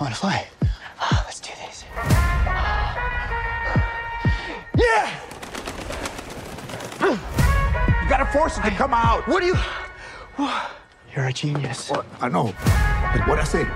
want to fly. Ah, let's do this. Yeah! You gotta force it to come out. What do you. You're a genius. What? I know. But what I say?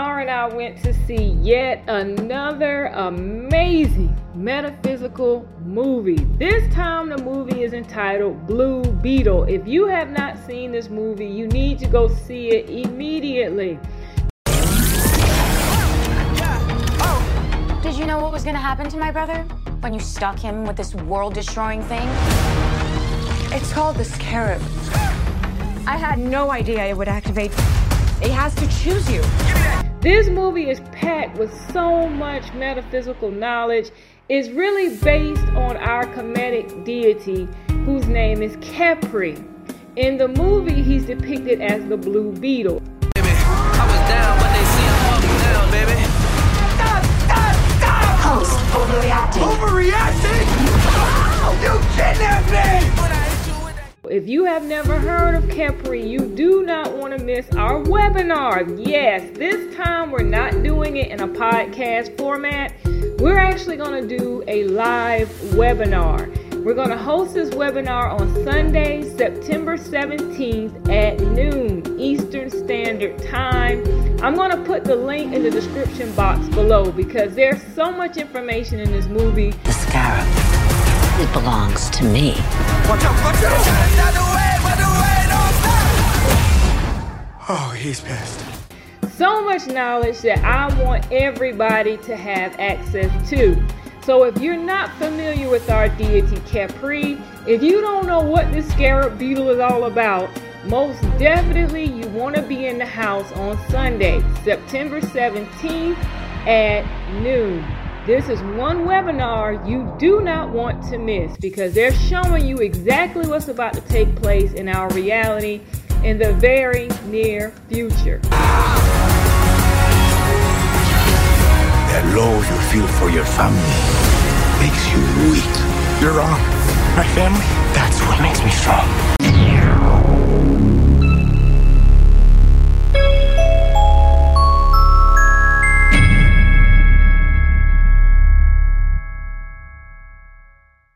Asar and I went to see yet another amazing metaphysical movie. This time, the movie is entitled Blue Beetle. If you have not seen this movie, you need to go see it immediately. Did you know what was gonna happen to my brother when you stuck him with this world destroying thing? It's called the scarab. I had no idea it would activate. It has to choose you. This movie is packed with so much metaphysical knowledge. It's really based on our Kemetic deity, whose name is Khepri. In the movie, he's depicted as the Blue Beetle. baby. If you have never heard of Khepri, you do not want to miss our webinar. Yes, this time we're not doing it in a podcast format. We're actually going to do a live webinar. We're going to host this webinar on Sunday, September 17th at noon Eastern Standard Time. I'm going to put the link in the description box below because there's so much information in this movie. The scarab. It belongs to me. Watch out, watch out! Not the way, but the way, don't stop. Oh, he's pissed. so much knowledge that I want everybody to have access to. So if you're not familiar with our deity Khepri, if you don't know what this scarab beetle is all about, most definitely you want to be in the house on Sunday, September 17th at noon. This is one webinar you do not want to miss because they're showing you exactly what's about to take place in our reality in the very near future. That love you feel for your family makes you weak. You're wrong. My family, that's what makes me strong.